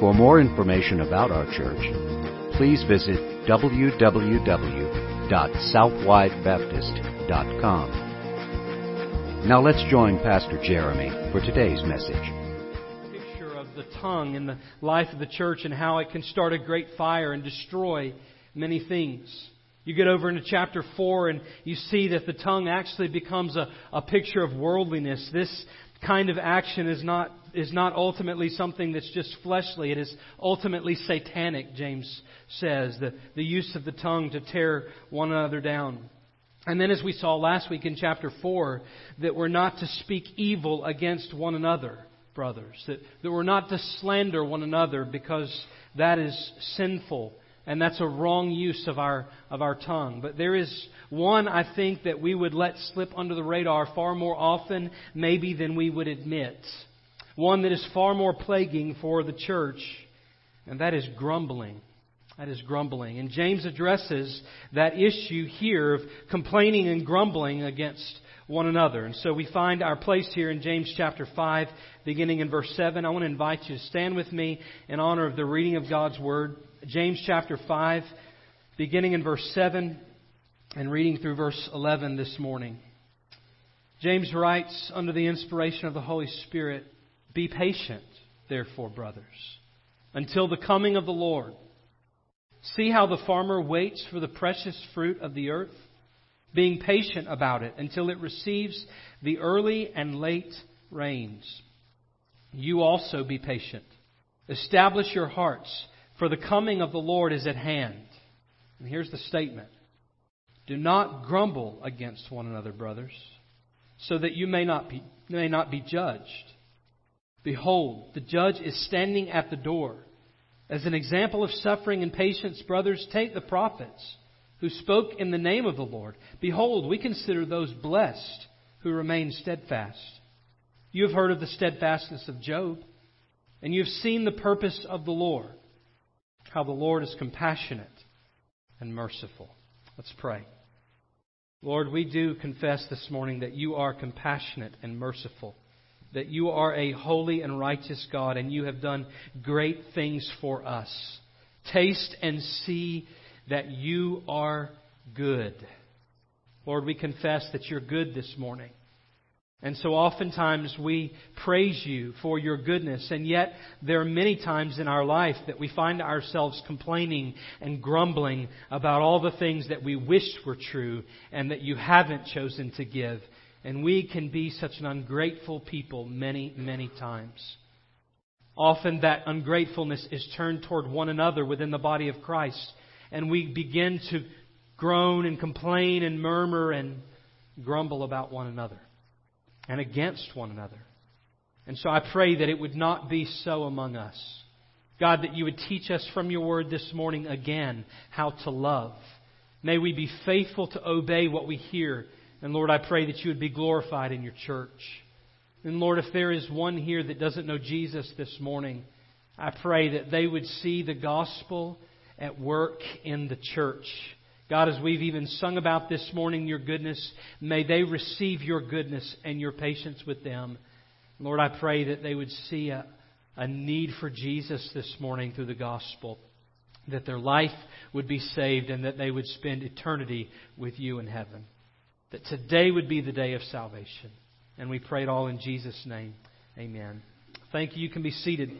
For more information about our church, please visit www.southwidebaptist.com. Now let's join Pastor Jeremy for today's message. Picture of the tongue in the life of the church and how it can start a great fire and destroy many things. You get over into chapter 4 and you see that the tongue actually becomes a, a picture of worldliness. This kind of action is not is not ultimately something that's just fleshly. It is ultimately satanic, James says, the, the use of the tongue to tear one another down. And then, as we saw last week in chapter 4, that we're not to speak evil against one another, brothers. That, that we're not to slander one another because that is sinful and that's a wrong use of our, of our tongue. But there is one, I think, that we would let slip under the radar far more often, maybe, than we would admit one that is far more plaguing for the church, and that is grumbling. That is grumbling. And James addresses that issue here of complaining and grumbling against one another. And so we find our place here in James chapter 5, beginning in verse 7. I want to invite you to stand with me in honor of the reading of God's Word. James chapter 5, beginning in verse 7 and reading through verse 11 this morning. James writes under the inspiration of the Holy Spirit be patient, therefore, brothers, until the coming of the Lord. See how the farmer waits for the precious fruit of the earth, being patient about it until it receives the early and late rains. You also be patient. Establish your hearts, for the coming of the Lord is at hand. And here's the statement Do not grumble against one another, brothers, so that you may not be, may not be judged. Behold, the judge is standing at the door. As an example of suffering and patience, brothers, take the prophets who spoke in the name of the Lord. Behold, we consider those blessed who remain steadfast. You have heard of the steadfastness of Job, and you have seen the purpose of the Lord, how the Lord is compassionate and merciful. Let's pray. Lord, we do confess this morning that you are compassionate and merciful that you are a holy and righteous God and you have done great things for us. Taste and see that you are good. Lord, we confess that you're good this morning. And so oftentimes we praise you for your goodness, and yet there are many times in our life that we find ourselves complaining and grumbling about all the things that we wished were true and that you haven't chosen to give. And we can be such an ungrateful people many, many times. Often that ungratefulness is turned toward one another within the body of Christ. And we begin to groan and complain and murmur and grumble about one another and against one another. And so I pray that it would not be so among us. God, that you would teach us from your word this morning again how to love. May we be faithful to obey what we hear and Lord, I pray that you would be glorified in your church. And Lord, if there is one here that doesn't know Jesus this morning, I pray that they would see the gospel at work in the church. God, as we've even sung about this morning, your goodness, may they receive your goodness and your patience with them. Lord, I pray that they would see a, a need for Jesus this morning through the gospel, that their life would be saved, and that they would spend eternity with you in heaven that today would be the day of salvation. And we pray it all in Jesus' name. Amen. Thank you. You can be seated.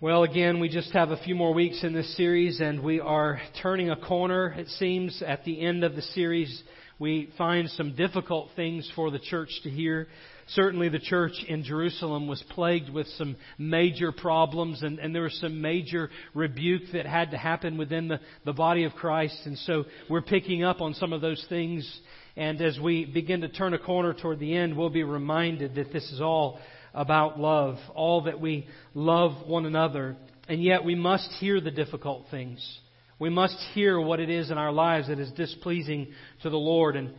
Well, again, we just have a few more weeks in this series, and we are turning a corner, it seems, at the end of the series. We find some difficult things for the church to hear. Certainly, the church in Jerusalem was plagued with some major problems, and, and there was some major rebuke that had to happen within the, the body of Christ. And so, we're picking up on some of those things. And as we begin to turn a corner toward the end, we'll be reminded that this is all about love, all that we love one another. And yet we must hear the difficult things. We must hear what it is in our lives that is displeasing to the Lord. And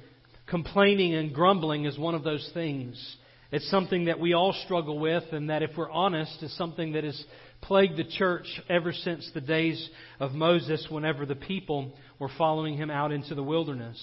complaining and grumbling is one of those things. It's something that we all struggle with, and that if we're honest, is something that has plagued the church ever since the days of Moses, whenever the people were following him out into the wilderness.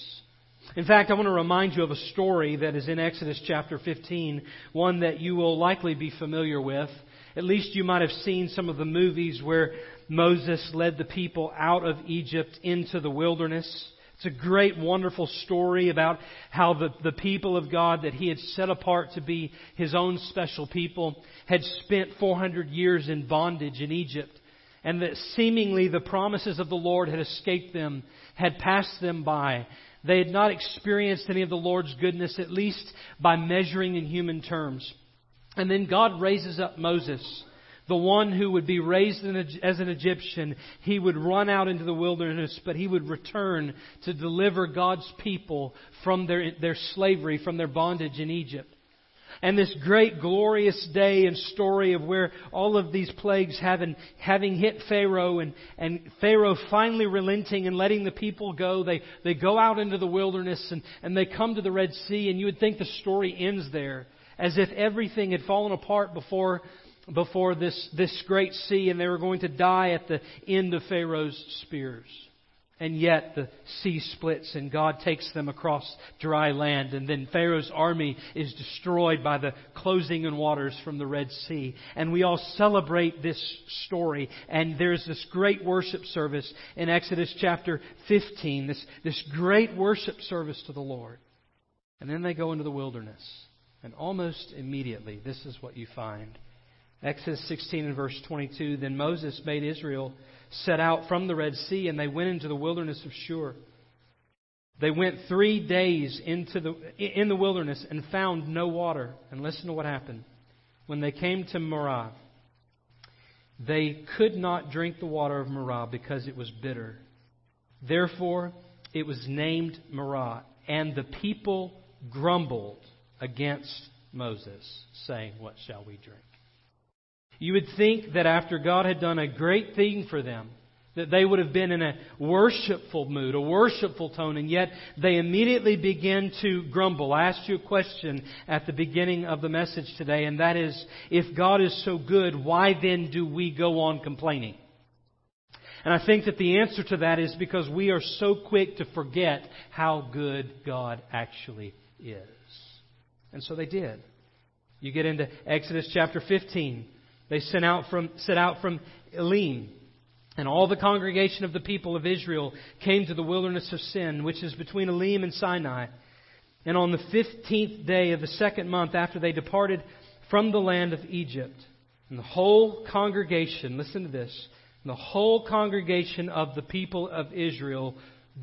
In fact, I want to remind you of a story that is in Exodus chapter 15, one that you will likely be familiar with. At least you might have seen some of the movies where Moses led the people out of Egypt into the wilderness. It's a great, wonderful story about how the, the people of God that he had set apart to be his own special people had spent 400 years in bondage in Egypt. And that seemingly the promises of the Lord had escaped them, had passed them by. They had not experienced any of the Lord's goodness, at least by measuring in human terms. And then God raises up Moses, the one who would be raised as an Egyptian. He would run out into the wilderness, but he would return to deliver God's people from their, their slavery, from their bondage in Egypt. And this great glorious day and story of where all of these plagues having, having hit Pharaoh and, and Pharaoh finally relenting and letting the people go, they, they go out into the wilderness and, and they come to the Red Sea and you would think the story ends there as if everything had fallen apart before, before this, this great sea and they were going to die at the end of Pharaoh's spears. And yet the sea splits and God takes them across dry land. And then Pharaoh's army is destroyed by the closing in waters from the Red Sea. And we all celebrate this story. And there's this great worship service in Exodus chapter 15, this, this great worship service to the Lord. And then they go into the wilderness. And almost immediately, this is what you find. Exodus 16 and verse 22 Then Moses made Israel set out from the Red Sea, and they went into the wilderness of Shur. They went three days into the, in the wilderness and found no water. And listen to what happened. When they came to Marah, they could not drink the water of Marah because it was bitter. Therefore, it was named Marah. And the people grumbled against Moses, saying, What shall we drink? You would think that after God had done a great thing for them, that they would have been in a worshipful mood, a worshipful tone, and yet they immediately begin to grumble. I asked you a question at the beginning of the message today, and that is, if God is so good, why then do we go on complaining? And I think that the answer to that is because we are so quick to forget how good God actually is. And so they did. You get into Exodus chapter 15. They sent out from, set out from Elim. And all the congregation of the people of Israel came to the wilderness of Sin, which is between Elim and Sinai. And on the fifteenth day of the second month after they departed from the land of Egypt, and the whole congregation, listen to this, the whole congregation of the people of Israel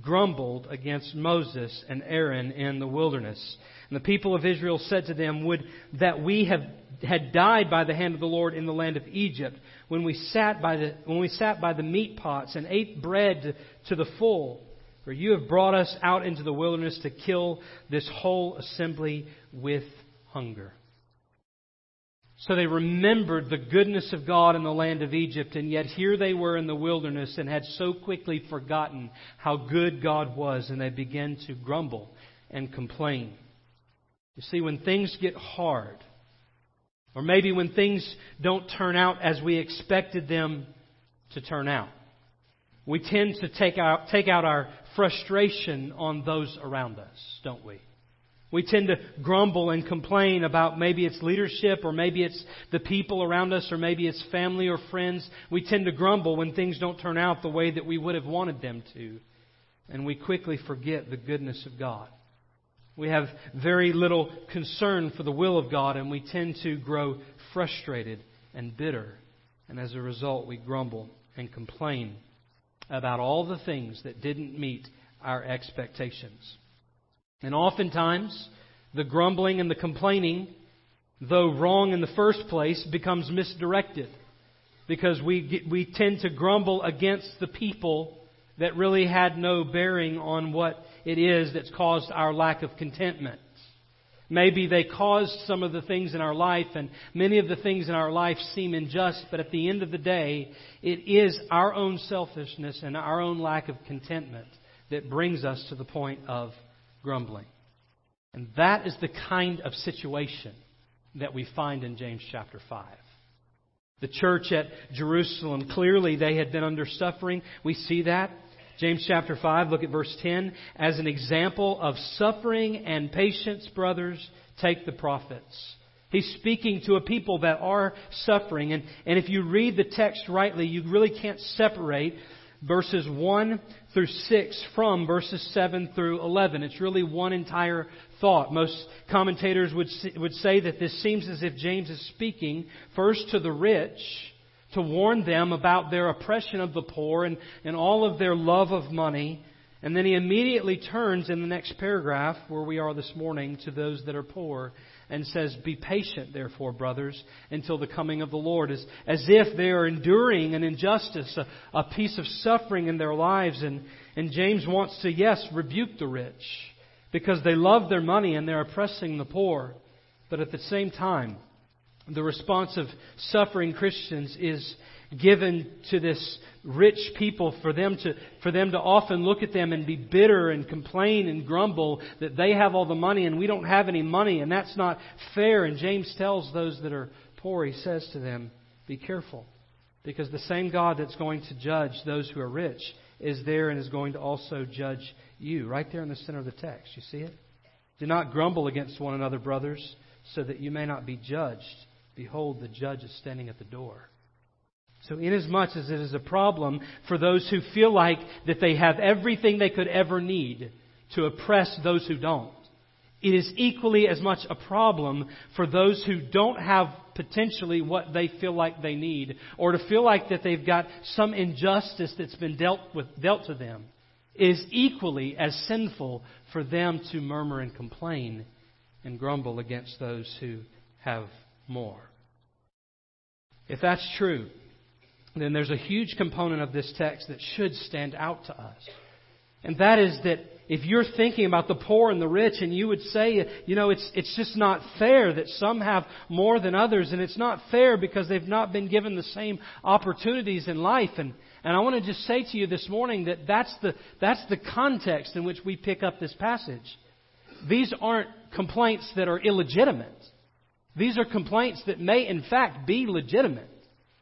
grumbled against Moses and Aaron in the wilderness. And the people of Israel said to them, Would that we have, had died by the hand of the Lord in the land of Egypt, when we sat by the, when we sat by the meat pots and ate bread to the full. For you have brought us out into the wilderness to kill this whole assembly with hunger. So they remembered the goodness of God in the land of Egypt, and yet here they were in the wilderness and had so quickly forgotten how good God was, and they began to grumble and complain. You see, when things get hard, or maybe when things don't turn out as we expected them to turn out, we tend to take out, take out our frustration on those around us, don't we? We tend to grumble and complain about maybe it's leadership or maybe it's the people around us or maybe it's family or friends. We tend to grumble when things don't turn out the way that we would have wanted them to. And we quickly forget the goodness of God. We have very little concern for the will of God, and we tend to grow frustrated and bitter. And as a result, we grumble and complain about all the things that didn't meet our expectations. And oftentimes, the grumbling and the complaining, though wrong in the first place, becomes misdirected because we, get, we tend to grumble against the people that really had no bearing on what it is that's caused our lack of contentment. Maybe they caused some of the things in our life, and many of the things in our life seem unjust, but at the end of the day, it is our own selfishness and our own lack of contentment that brings us to the point of grumbling. And that is the kind of situation that we find in James chapter 5. The church at Jerusalem, clearly they had been under suffering. We see that. James chapter 5, look at verse 10. As an example of suffering and patience, brothers, take the prophets. He's speaking to a people that are suffering. And, and if you read the text rightly, you really can't separate verses 1 through 6 from verses 7 through 11. It's really one entire thought. Most commentators would, would say that this seems as if James is speaking first to the rich to warn them about their oppression of the poor and, and all of their love of money. And then he immediately turns in the next paragraph, where we are this morning, to those that are poor and says, Be patient, therefore, brothers, until the coming of the Lord. As, as if they are enduring an injustice, a, a piece of suffering in their lives. And, and James wants to, yes, rebuke the rich because they love their money and they're oppressing the poor. But at the same time, the response of suffering Christians is given to this rich people for them to for them to often look at them and be bitter and complain and grumble that they have all the money and we don't have any money and that's not fair. And James tells those that are poor he says to them be careful because the same God that's going to judge those who are rich is there and is going to also judge you. Right there in the center of the text. You see it? Do not grumble against one another brothers so that you may not be judged behold the judge is standing at the door so, inasmuch as it is a problem for those who feel like that they have everything they could ever need to oppress those who don't, it is equally as much a problem for those who don't have potentially what they feel like they need, or to feel like that they've got some injustice that's been dealt with dealt to them. It is equally as sinful for them to murmur and complain and grumble against those who have more. If that's true, then there's a huge component of this text that should stand out to us. And that is that if you're thinking about the poor and the rich and you would say, you know, it's, it's just not fair that some have more than others and it's not fair because they've not been given the same opportunities in life. And, and I want to just say to you this morning that that's the, that's the context in which we pick up this passage. These aren't complaints that are illegitimate. These are complaints that may in fact be legitimate.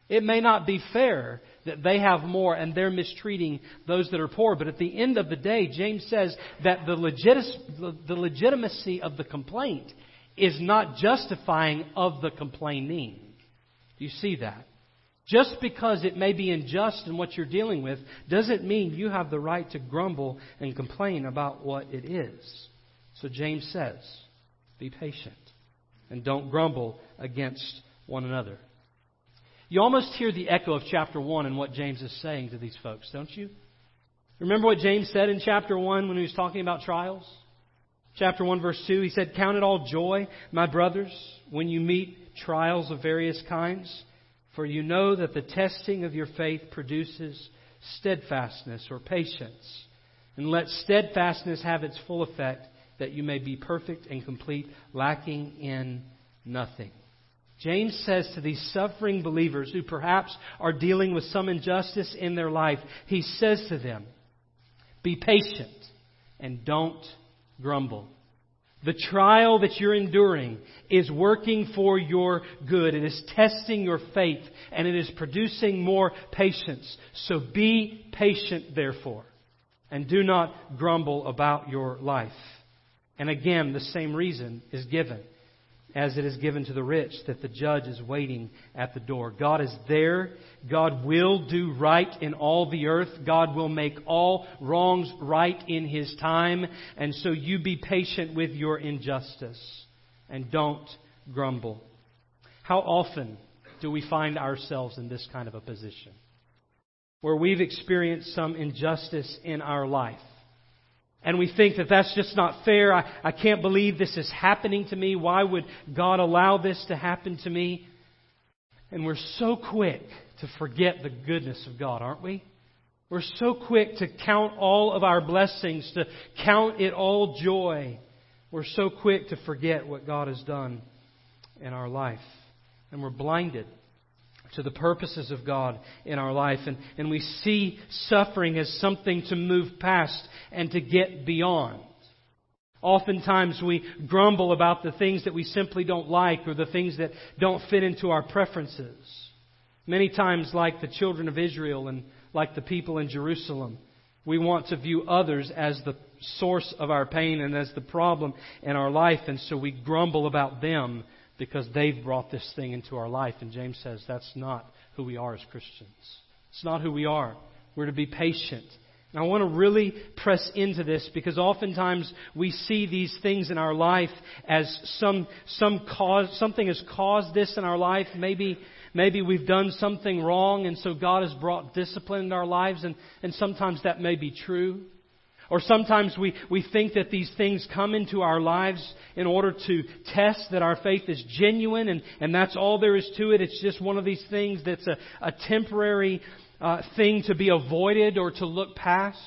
It may not be fair that they have more and they're mistreating those that are poor, but at the end of the day, James says that the, legit- the legitimacy of the complaint is not justifying of the complaining. Do you see that? Just because it may be unjust in what you're dealing with doesn't mean you have the right to grumble and complain about what it is. So James says, be patient and don't grumble against one another. You almost hear the echo of chapter 1 and what James is saying to these folks, don't you? Remember what James said in chapter 1 when he was talking about trials? Chapter 1, verse 2, he said, Count it all joy, my brothers, when you meet trials of various kinds, for you know that the testing of your faith produces steadfastness or patience. And let steadfastness have its full effect, that you may be perfect and complete, lacking in nothing. James says to these suffering believers who perhaps are dealing with some injustice in their life, he says to them, Be patient and don't grumble. The trial that you're enduring is working for your good. It is testing your faith and it is producing more patience. So be patient, therefore, and do not grumble about your life. And again, the same reason is given as it is given to the rich, that the judge is waiting at the door. God is there. God will do right in all the earth. God will make all wrongs right in His time. And so you be patient with your injustice and don't grumble. How often do we find ourselves in this kind of a position? Where we've experienced some injustice in our life and we think that that's just not fair. I, I can't believe this is happening to me. Why would God allow this to happen to me? And we're so quick to forget the goodness of God, aren't we? We're so quick to count all of our blessings, to count it all joy, We're so quick to forget what God has done in our life. And we're blinded to the purposes of God in our life. And, and we see suffering as something to move past and to get beyond. Oftentimes we grumble about the things that we simply don't like or the things that don't fit into our preferences. Many times, like the children of Israel and like the people in Jerusalem, we want to view others as the source of our pain and as the problem in our life, and so we grumble about them because they've brought this thing into our life. And James says that's not who we are as Christians. It's not who we are. We're to be patient. And I want to really press into this because oftentimes we see these things in our life as some, some cause, something has caused this in our life. Maybe, maybe we've done something wrong and so God has brought discipline in our lives and, and sometimes that may be true. Or sometimes we, we think that these things come into our lives in order to test that our faith is genuine, and, and that's all there is to it. It's just one of these things that's a, a temporary uh, thing to be avoided or to look past.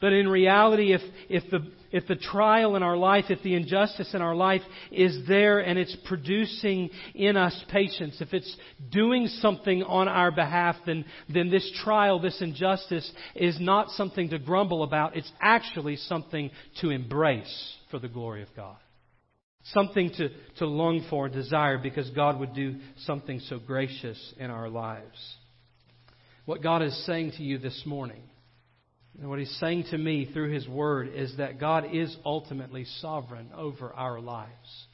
But in reality, if, if, the, if the trial in our life, if the injustice in our life is there and it's producing in us patience, if it's doing something on our behalf, then, then this trial, this injustice is not something to grumble about. It's actually something to embrace for the glory of God. Something to, to long for and desire because God would do something so gracious in our lives. What God is saying to you this morning and what he's saying to me through his word is that God is ultimately sovereign over our lives.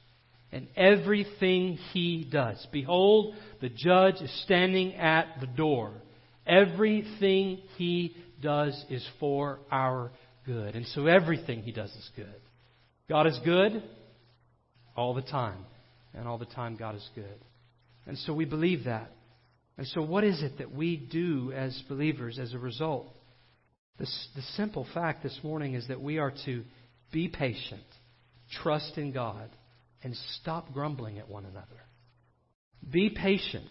And everything he does. Behold, the judge is standing at the door. Everything he does is for our good. And so everything he does is good. God is good all the time. And all the time, God is good. And so we believe that. And so, what is it that we do as believers as a result? The, simple fact this morning is that we are to be patient, trust in God, and stop grumbling at one another. Be patient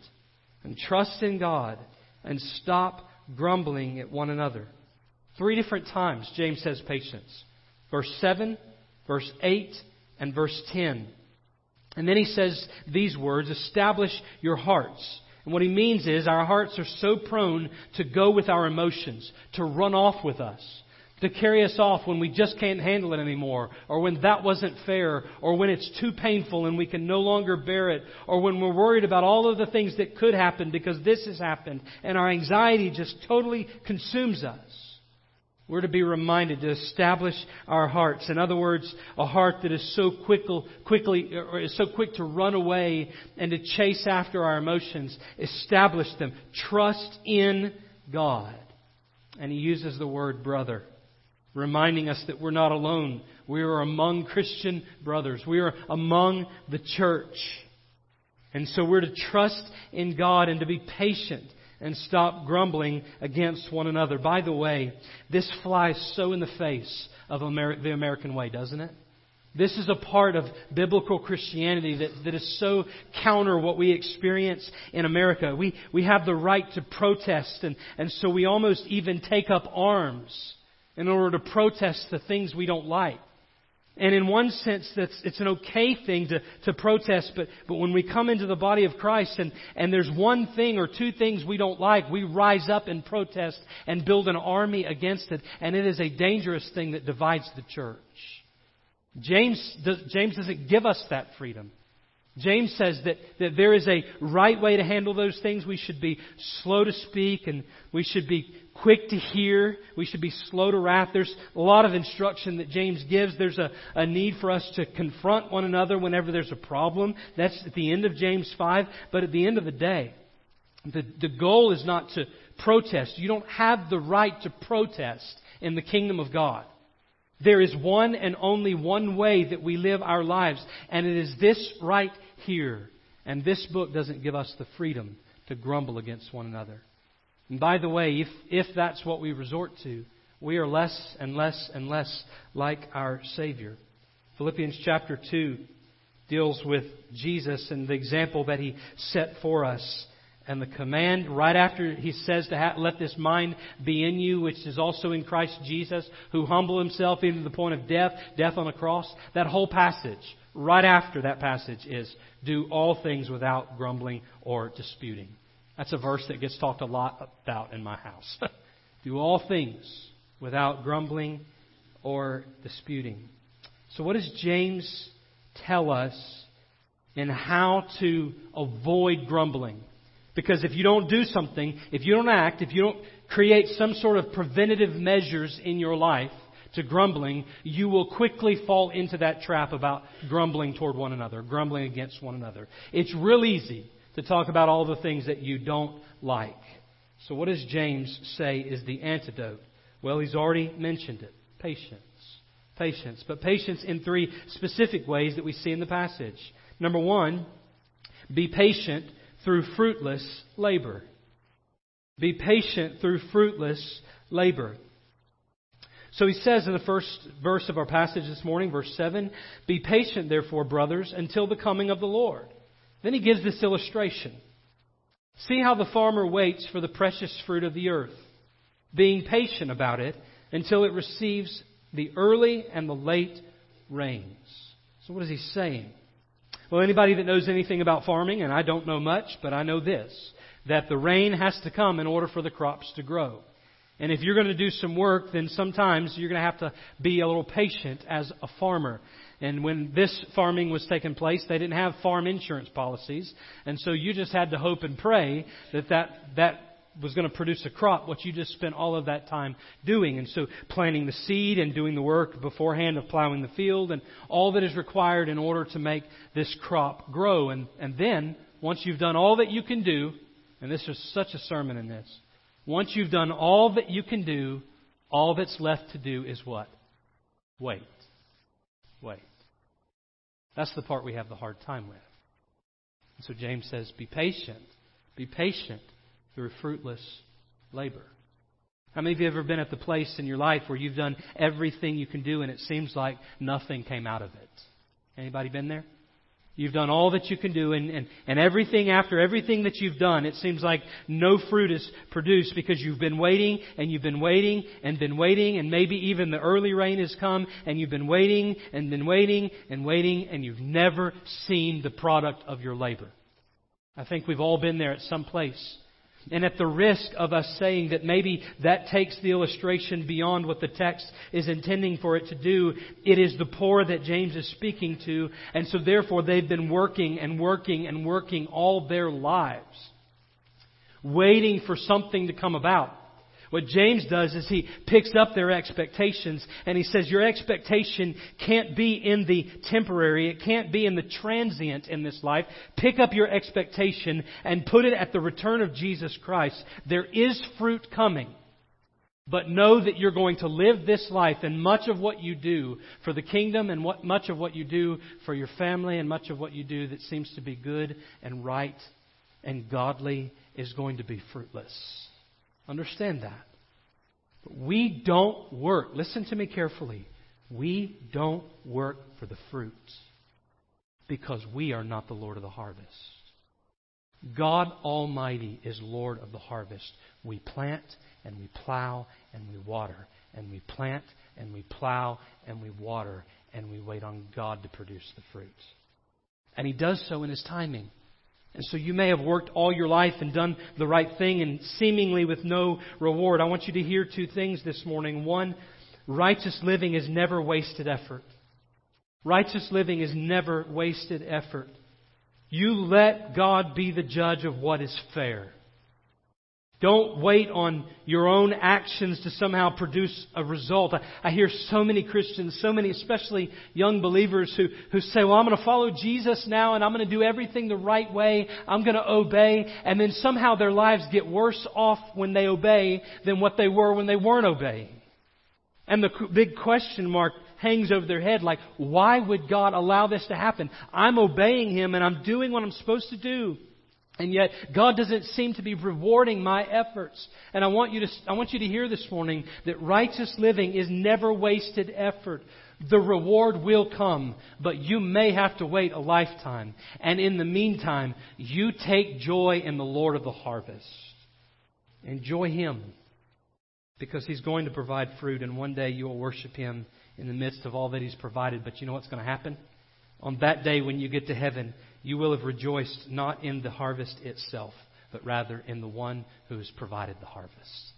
and trust in God and stop grumbling at one another. Three different times James says patience. Verse 7, verse 8, and verse 10. And then he says these words Establish your hearts and what he means is our hearts are so prone to go with our emotions, to run off with us, to carry us off when we just can't handle it anymore, or when that wasn't fair, or when it's too painful and we can no longer bear it, or when we're worried about all of the things that could happen because this has happened, and our anxiety just totally consumes us. We're to be reminded to establish our hearts. In other words, a heart that is so quickly, quickly or is so quick to run away and to chase after our emotions. Establish them. Trust in God. And he uses the word brother, reminding us that we're not alone. We are among Christian brothers. We are among the church. And so we're to trust in God and to be patient and stop grumbling against one another. By the way, this flies so in the face of the American way, doesn't it? This is a part of biblical Christianity that, that is so counter what we experience in America. We, we have the right to protest, and, and so we almost even take up arms in order to protest the things we don't like. And in one sense, that's, it's an okay thing to, to protest, but, but when we come into the body of Christ and, and there's one thing or two things we don't like, we rise up and protest and build an army against it, and it is a dangerous thing that divides the church. James, James doesn't give us that freedom. James says that, that there is a right way to handle those things. We should be slow to speak and we should be quick to hear. We should be slow to wrath. There's a lot of instruction that James gives. There's a, a need for us to confront one another whenever there's a problem. That's at the end of James 5. But at the end of the day, the, the goal is not to protest. You don't have the right to protest in the kingdom of God. There is one and only one way that we live our lives, and it is this right here. And this book doesn't give us the freedom to grumble against one another. And by the way, if, if that's what we resort to, we are less and less and less like our Savior. Philippians chapter 2 deals with Jesus and the example that he set for us And the command right after he says to let this mind be in you, which is also in Christ Jesus, who humbled himself even to the point of death, death on a cross. That whole passage, right after that passage is do all things without grumbling or disputing. That's a verse that gets talked a lot about in my house. do all things without grumbling or disputing. So what does James tell us in how to avoid grumbling? Because if you don't do something, if you don't act, if you don't create some sort of preventative measures in your life to grumbling, you will quickly fall into that trap about grumbling toward one another, grumbling against one another. It's real easy to talk about all the things that you don't like. So what does James say is the antidote? Well, he's already mentioned it. Patience. Patience. But patience in three specific ways that we see in the passage. Number one, be patient through fruitless labor. Be patient through fruitless labor. So he says in the first verse of our passage this morning, verse 7, Be patient, therefore, brothers, until the coming of the Lord. Then he gives this illustration. See how the farmer waits for the precious fruit of the earth, being patient about it until it receives the early and the late rains. So what is he saying? Well, anybody that knows anything about farming, and I don't know much, but I know this, that the rain has to come in order for the crops to grow. And if you're going to do some work, then sometimes you're going to have to be a little patient as a farmer. And when this farming was taking place, they didn't have farm insurance policies. And so you just had to hope and pray that that, that was going to produce a crop, what you just spent all of that time doing. And so planting the seed and doing the work beforehand of plowing the field and all that is required in order to make this crop grow. And, and then, once you've done all that you can do, and this is such a sermon in this, once you've done all that you can do, all that's left to do is what? Wait. Wait. That's the part we have the hard time with. And so James says, be patient. Be patient through fruitless labor. How many of you have ever been at the place in your life where you've done everything you can do and it seems like nothing came out of it? Anybody been there? You've done all that you can do, and, and, and everything after everything that you've done, it seems like no fruit is produced because you've been waiting and you've been waiting and been waiting, and maybe even the early rain has come, and you've been waiting and been waiting and waiting, and you've never seen the product of your labor. I think we've all been there at some place. And at the risk of us saying that maybe that takes the illustration beyond what the text is intending for it to do, it is the poor that James is speaking to, and so therefore they've been working and working and working all their lives, waiting for something to come about. What James does is he picks up their expectations and he says, Your expectation can't be in the temporary, it can't be in the transient in this life. Pick up your expectation and put it at the return of Jesus Christ. There is fruit coming. But know that you're going to live this life and much of what you do for the kingdom and what, much of what you do for your family and much of what you do that seems to be good and right and godly is going to be fruitless. Understand that. But we don't work. Listen to me carefully. We don't work for the fruits because we are not the Lord of the harvest. God Almighty is Lord of the harvest. We plant and we plow and we water. And we plant and we plow and we water. And we wait on God to produce the fruits. And He does so in His timing. And so you may have worked all your life and done the right thing and seemingly with no reward. I want you to hear two things this morning. One, righteous living is never wasted effort. Righteous living is never wasted effort. You let God be the judge of what is fair. Don't wait on your own actions to somehow produce a result. I, I, hear so many Christians, so many, especially young believers, who, who say, Well, I'm going to follow Jesus now and I'm going to do everything the right way. I'm going to obey. And then somehow their lives get worse off when they obey than what they were when they weren't obeying. And the big question mark hangs over their head like, Why would God allow this to happen? I'm obeying Him and I'm doing what I'm supposed to do. And yet, God doesn't seem to be rewarding my efforts. And I want you to, I want you to hear this morning that righteous living is never wasted effort. The reward will come, but you may have to wait a lifetime. And in the meantime, you take joy in the Lord of the harvest. Enjoy Him because He's going to provide fruit, and one day you will worship Him in the midst of all that He's provided. But you know what's going to happen? On that day when you get to heaven, you will have rejoiced not in the harvest itself, but rather in the one who has provided the harvest.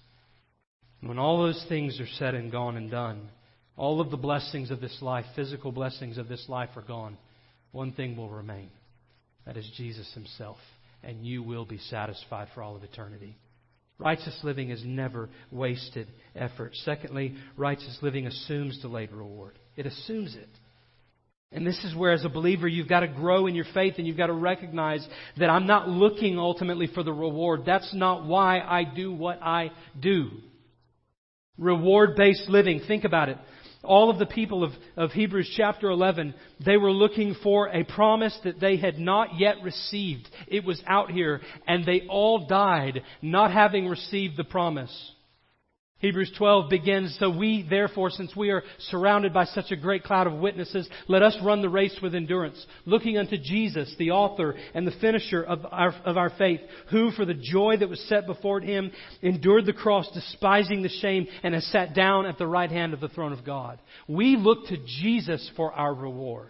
When all those things are said and gone and done, all of the blessings of this life, physical blessings of this life, are gone. One thing will remain that is Jesus Himself, and you will be satisfied for all of eternity. Righteous living is never wasted effort. Secondly, righteous living assumes delayed reward. It assumes it. And this is where, as a believer, you've got to grow in your faith and you've got to recognize that I'm not looking ultimately for the reward. That's not why I do what I do. Reward based living. Think about it. All of the people of, of Hebrews chapter 11, they were looking for a promise that they had not yet received. It was out here, and they all died not having received the promise. Hebrews 12 begins, So we, therefore, since we are surrounded by such a great cloud of witnesses, let us run the race with endurance, looking unto Jesus, the author and the finisher of our, of our faith, who, for the joy that was set before him, endured the cross, despising the shame, and has sat down at the right hand of the throne of God. We look to Jesus for our reward.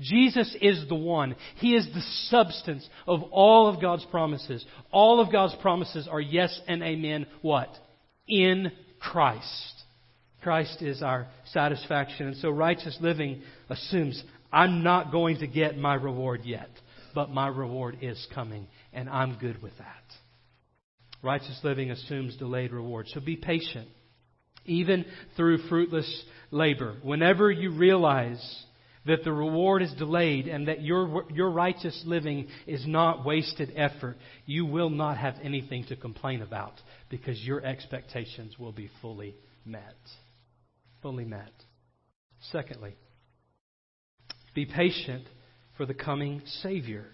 Jesus is the one. He is the substance of all of God's promises. All of God's promises are yes and amen. What? In Christ. Christ is our satisfaction. And so righteous living assumes I'm not going to get my reward yet, but my reward is coming, and I'm good with that. Righteous living assumes delayed reward. So be patient, even through fruitless labor. Whenever you realize that the reward is delayed and that your, your righteous living is not wasted effort, you will not have anything to complain about because your expectations will be fully met. Fully met. Secondly, be patient for the coming Savior.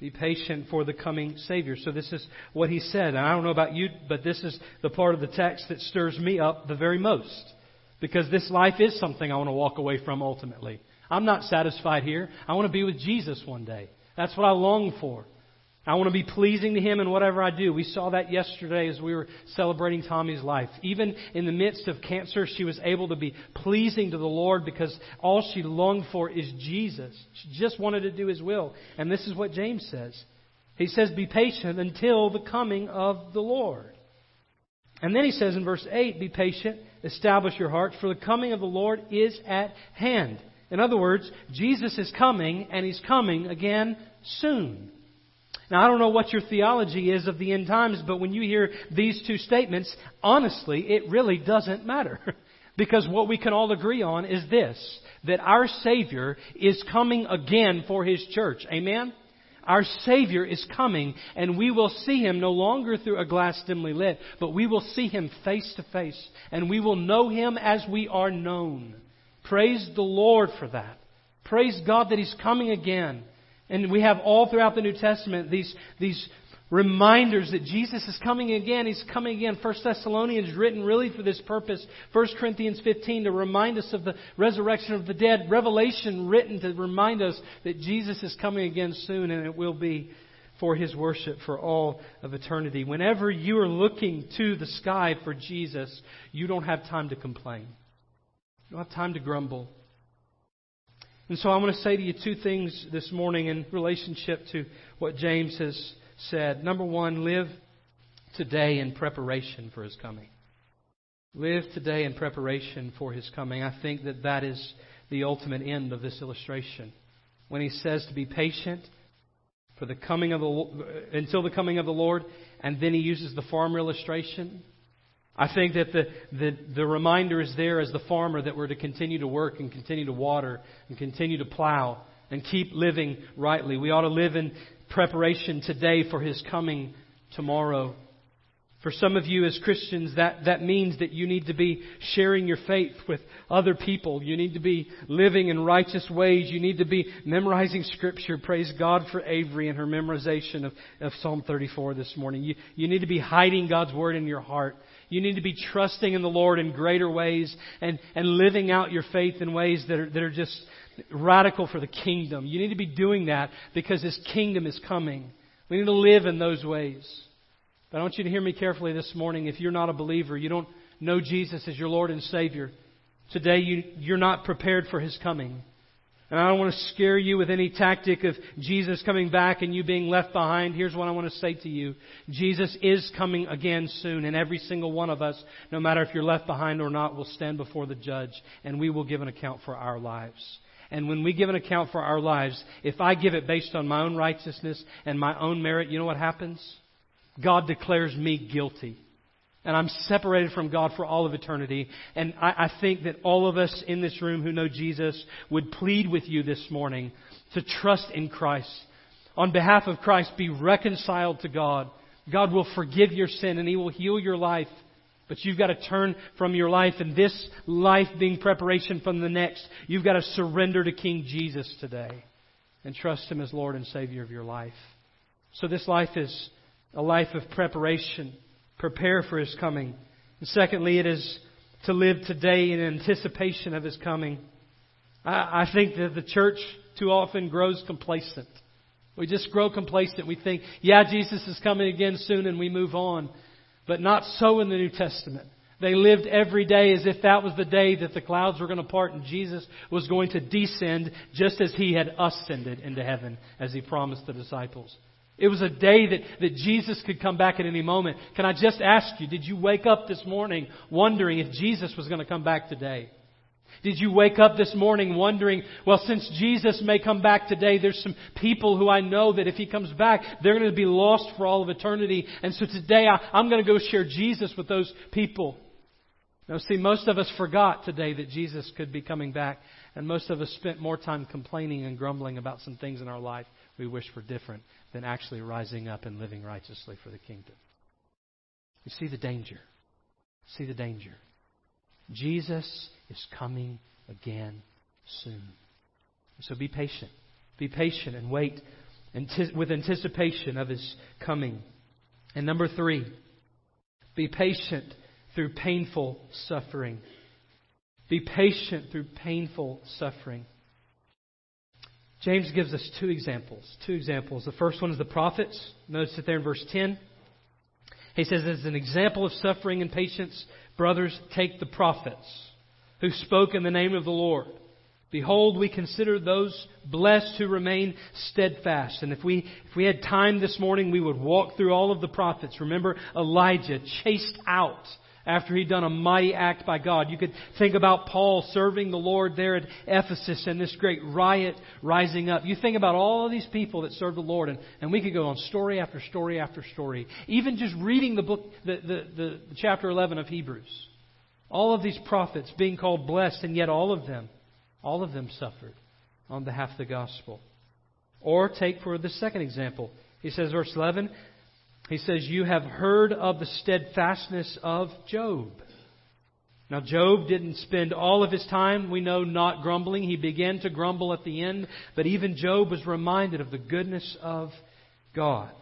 Be patient for the coming Savior. So, this is what he said. And I don't know about you, but this is the part of the text that stirs me up the very most. Because this life is something I want to walk away from ultimately. I'm not satisfied here. I want to be with Jesus one day. That's what I long for. I want to be pleasing to Him in whatever I do. We saw that yesterday as we were celebrating Tommy's life. Even in the midst of cancer, she was able to be pleasing to the Lord because all she longed for is Jesus. She just wanted to do His will. And this is what James says. He says, Be patient until the coming of the Lord. And then he says in verse 8, Be patient, establish your hearts, for the coming of the Lord is at hand. In other words, Jesus is coming, and He's coming again soon. Now, I don't know what your theology is of the end times, but when you hear these two statements, honestly, it really doesn't matter. because what we can all agree on is this that our Savior is coming again for His church. Amen? Our Savior is coming, and we will see Him no longer through a glass dimly lit, but we will see Him face to face, and we will know Him as we are known. Praise the Lord for that. Praise God that He's coming again. And we have all throughout the New Testament these, these reminders that Jesus is coming again. He's coming again. First Thessalonians written really for this purpose. First Corinthians 15 to remind us of the resurrection of the dead. Revelation written to remind us that Jesus is coming again soon and it will be for his worship for all of eternity. Whenever you are looking to the sky for Jesus, you don't have time to complain. You don't have time to grumble. And so I want to say to you two things this morning in relationship to what James has said. Number one, live today in preparation for his coming. Live today in preparation for his coming. I think that that is the ultimate end of this illustration. When he says to be patient for the coming of the until the coming of the Lord, and then he uses the farmer illustration I think that the, the, the reminder is there as the farmer that we're to continue to work and continue to water and continue to plow and keep living rightly. We ought to live in preparation today for His coming tomorrow. For some of you as Christians, that, that means that you need to be sharing your faith with other people. You need to be living in righteous ways. You need to be memorizing Scripture. Praise God for Avery and her memorization of, of Psalm 34 this morning. You, you need to be hiding God's Word in your heart. You need to be trusting in the Lord in greater ways and, and living out your faith in ways that are, that are just radical for the kingdom. You need to be doing that because His kingdom is coming. We need to live in those ways. But I want you to hear me carefully this morning. If you're not a believer, you don't know Jesus as your Lord and Savior, today you, you're not prepared for His coming. And I don't want to scare you with any tactic of Jesus coming back and you being left behind. Here's what I want to say to you. Jesus is coming again soon, and every single one of us, no matter if you're left behind or not, will stand before the judge, and we will give an account for our lives. And when we give an account for our lives, if I give it based on my own righteousness and my own merit, you know what happens? God declares me guilty. And I'm separated from God for all of eternity. And I, I, think that all of us in this room who know Jesus would plead with you this morning to trust in Christ. On behalf of Christ, be reconciled to God. God will forgive your sin and He will heal your life. But you've got to turn from your life and this life being preparation from the next. You've got to surrender to King Jesus today and trust Him as Lord and Savior of your life. So this life is a life of preparation. Prepare for His coming. And secondly, it is to live today in anticipation of His coming. I, I think that the church too often grows complacent. We just grow complacent. We think, yeah, Jesus is coming again soon, and we move on. But not so in the New Testament. They lived every day as if that was the day that the clouds were going to part and Jesus was going to descend just as he had ascended into heaven, as he promised the disciples. It was a day that, that Jesus could come back at any moment. Can I just ask you, did you wake up this morning wondering if Jesus was going to come back today? Did you wake up this morning wondering, well, since Jesus may come back today, there's some people who I know that if he comes back, they're going to be lost for all of eternity. And so today I, I'm going to go share Jesus with those people. Now, see, most of us forgot today that Jesus could be coming back, and most of us spent more time complaining and grumbling about some things in our life we wish were different than actually rising up and living righteously for the kingdom. You see the danger. See the danger. Jesus is coming again soon. So be patient. Be patient and wait with anticipation of his coming. And number three, be patient through painful suffering. Be patient through painful suffering. James gives us two examples. Two examples. The first one is the prophets. Notice it there in verse 10. He says, as an example of suffering and patience, brothers, take the prophets who spoke in the name of the Lord. Behold, we consider those blessed who remain steadfast. And if we, if we had time this morning, we would walk through all of the prophets. Remember Elijah chased out after he'd done a mighty act by God. You could think about Paul serving the Lord there at Ephesus and this great riot rising up. You think about all of these people that served the Lord, and, and we could go on story after story after story. Even just reading the book, the, the, the, the chapter 11 of Hebrews. All of these prophets being called blessed, and yet all of them, all of them suffered on behalf of the gospel. Or take for the second example. He says, verse 11, he says, You have heard of the steadfastness of Job. Now, Job didn't spend all of his time, we know, not grumbling. He began to grumble at the end, but even Job was reminded of the goodness of God.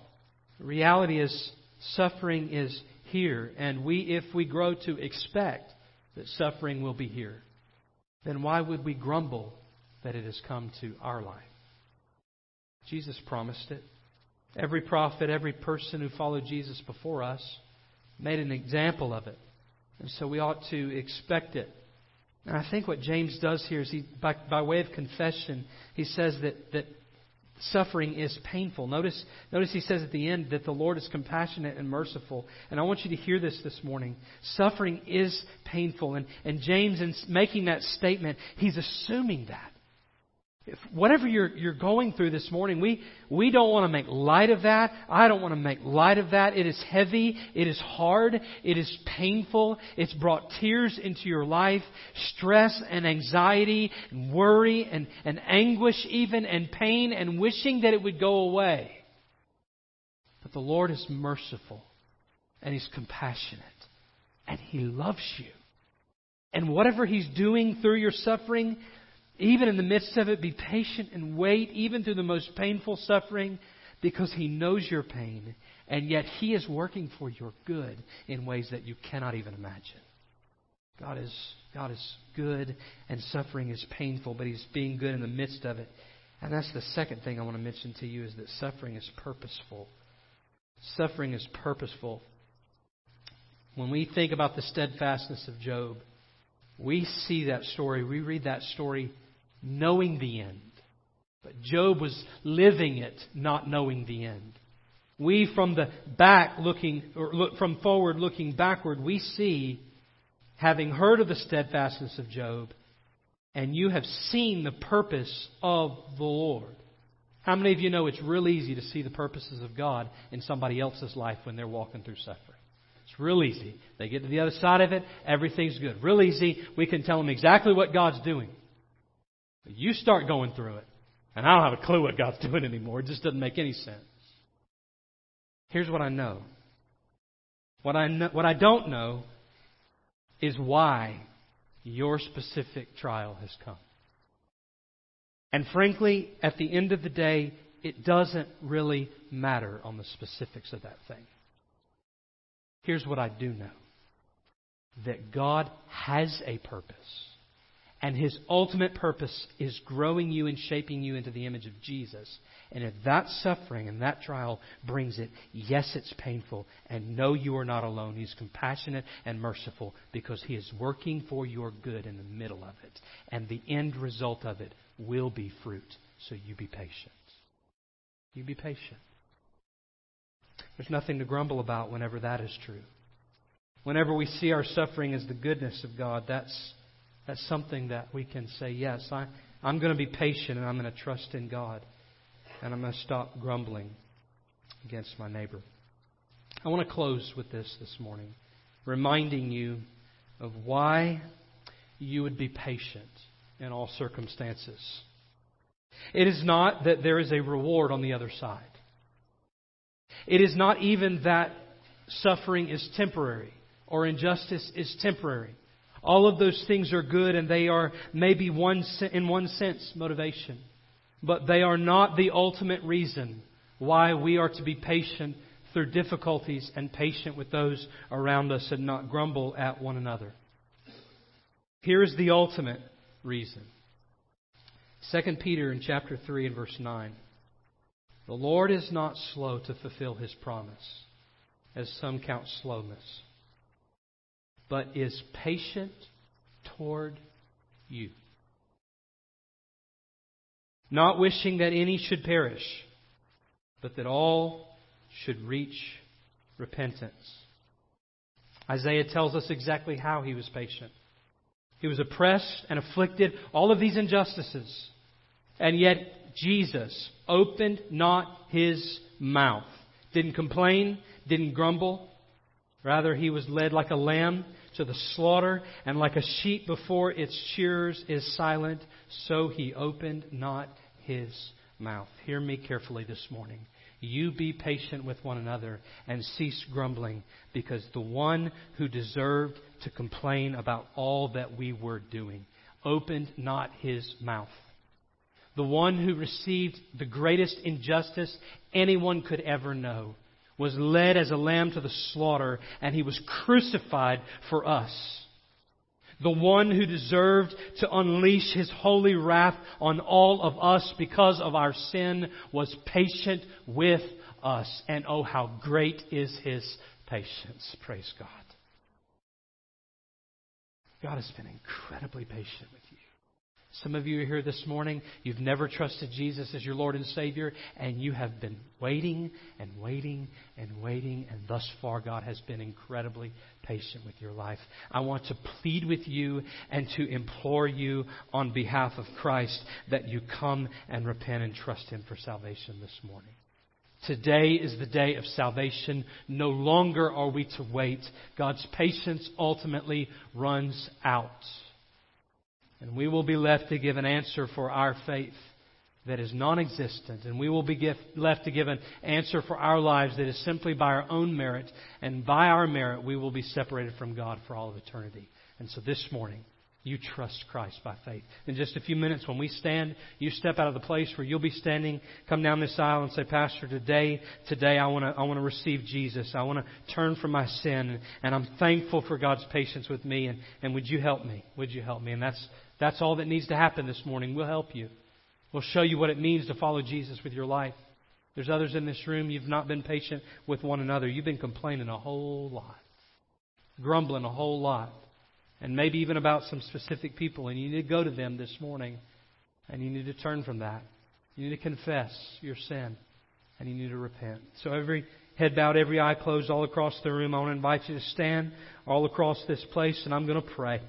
The reality is, suffering is here, and we, if we grow to expect that suffering will be here, then why would we grumble that it has come to our life? Jesus promised it. Every prophet, every person who followed Jesus before us made an example of it. And so we ought to expect it. And I think what James does here is he, by, by way of confession, he says that, that suffering is painful. Notice, notice he says at the end that the Lord is compassionate and merciful. And I want you to hear this this morning. Suffering is painful. And, and James, in making that statement, he's assuming that. If whatever you're, you're going through this morning, we, we don't want to make light of that. I don't want to make light of that. It is heavy. It is hard. It is painful. It's brought tears into your life, stress and anxiety, and worry and, and anguish even, and pain and wishing that it would go away. But the Lord is merciful. and He's compassionate and He loves you. And whatever He's doing through your suffering, even in the midst of it, be patient and wait, even through the most painful suffering, because He knows your pain, and yet He is working for your good in ways that you cannot even imagine. God is, God is good, and suffering is painful, but He's being good in the midst of it. And that's the second thing I want to mention to you is that suffering is purposeful. Suffering is purposeful. When we think about the steadfastness of Job, we see that story, we read that story knowing the end. But Job was living it, not knowing the end. We, from the back looking, or look, from forward looking backward, we see, having heard of the steadfastness of Job, and you have seen the purpose of the Lord. How many of you know it's real easy to see the purposes of God in somebody else's life when they're walking through suffering? It's real easy. They get to the other side of it, everything's good. Real easy. We can tell them exactly what God's doing. You start going through it, and I don't have a clue what God's doing anymore. It just doesn't make any sense. Here's what I know. What I, know, what I don't know is why your specific trial has come. And frankly, at the end of the day, it doesn't really matter on the specifics of that thing. Here's what I do know that God has a purpose. And his ultimate purpose is growing you and shaping you into the image of Jesus. And if that suffering and that trial brings it, yes, it's painful. And no, you are not alone. He's compassionate and merciful because he is working for your good in the middle of it. And the end result of it will be fruit. So you be patient. You be patient. There's nothing to grumble about whenever that is true. Whenever we see our suffering as the goodness of God, that's, that's something that we can say, yes, I, I'm going to be patient and I'm going to trust in God. And I'm going to stop grumbling against my neighbor. I want to close with this this morning, reminding you of why you would be patient in all circumstances. It is not that there is a reward on the other side. It is not even that suffering is temporary or injustice is temporary. All of those things are good and they are maybe one, in one sense motivation. But they are not the ultimate reason why we are to be patient through difficulties and patient with those around us and not grumble at one another. Here is the ultimate reason. 2 Peter in chapter 3 and verse 9. The Lord is not slow to fulfill his promise, as some count slowness, but is patient toward you, not wishing that any should perish, but that all should reach repentance. Isaiah tells us exactly how he was patient. He was oppressed and afflicted, all of these injustices. And yet, Jesus opened not his mouth. Didn't complain, didn't grumble. Rather, he was led like a lamb to the slaughter, and like a sheep before its shearers is silent, so he opened not his mouth. Hear me carefully this morning. You be patient with one another and cease grumbling, because the one who deserved to complain about all that we were doing opened not his mouth the one who received the greatest injustice anyone could ever know, was led as a lamb to the slaughter, and he was crucified for us. The one who deserved to unleash his holy wrath on all of us because of our sin was patient with us. And oh, how great is his patience. Praise God. God has been incredibly patient with. Some of you are here this morning, you've never trusted Jesus as your Lord and Savior, and you have been waiting and waiting and waiting, and thus far God has been incredibly patient with your life. I want to plead with you and to implore you on behalf of Christ that you come and repent and trust Him for salvation this morning. Today is the day of salvation. No longer are we to wait. God's patience ultimately runs out. And we will be left to give an answer for our faith that is non existent, and we will be gift, left to give an answer for our lives that is simply by our own merit, and by our merit we will be separated from God for all of eternity. And so this morning, you trust Christ by faith. In just a few minutes, when we stand, you step out of the place where you'll be standing, come down this aisle and say, Pastor, today, today I want to, I want to receive Jesus. I want to turn from my sin, and I'm thankful for God's patience with me. And, and would you help me? Would you help me? And that's that's all that needs to happen this morning. We'll help you. We'll show you what it means to follow Jesus with your life. There's others in this room, you've not been patient with one another. You've been complaining a whole lot, grumbling a whole lot, and maybe even about some specific people. And you need to go to them this morning, and you need to turn from that. You need to confess your sin, and you need to repent. So every head bowed, every eye closed, all across the room, I want to invite you to stand all across this place, and I'm going to pray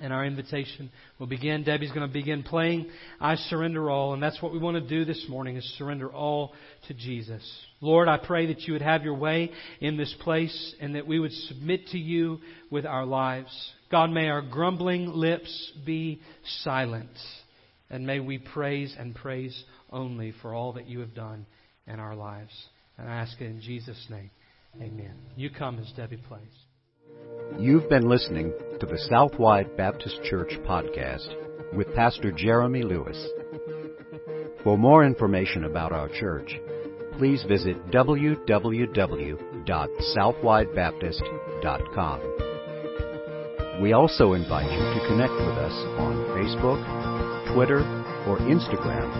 and our invitation will begin. Debbie's going to begin playing I Surrender All, and that's what we want to do this morning is surrender all to Jesus. Lord, I pray that you would have your way in this place and that we would submit to you with our lives. God, may our grumbling lips be silent, and may we praise and praise only for all that you have done in our lives. And I ask it in Jesus' name. Amen. You come as Debbie plays. You've been listening to the Southwide Baptist Church podcast with Pastor Jeremy Lewis. For more information about our church, please visit www.southwidebaptist.com. We also invite you to connect with us on Facebook, Twitter, or Instagram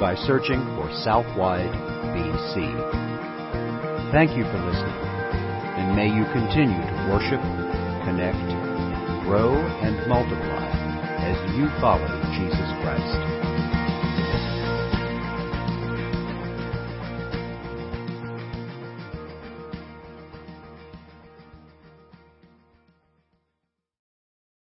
by searching for Southwide BC. Thank you for listening, and may you continue to worship connect, grow, and multiply as you follow Jesus Christ.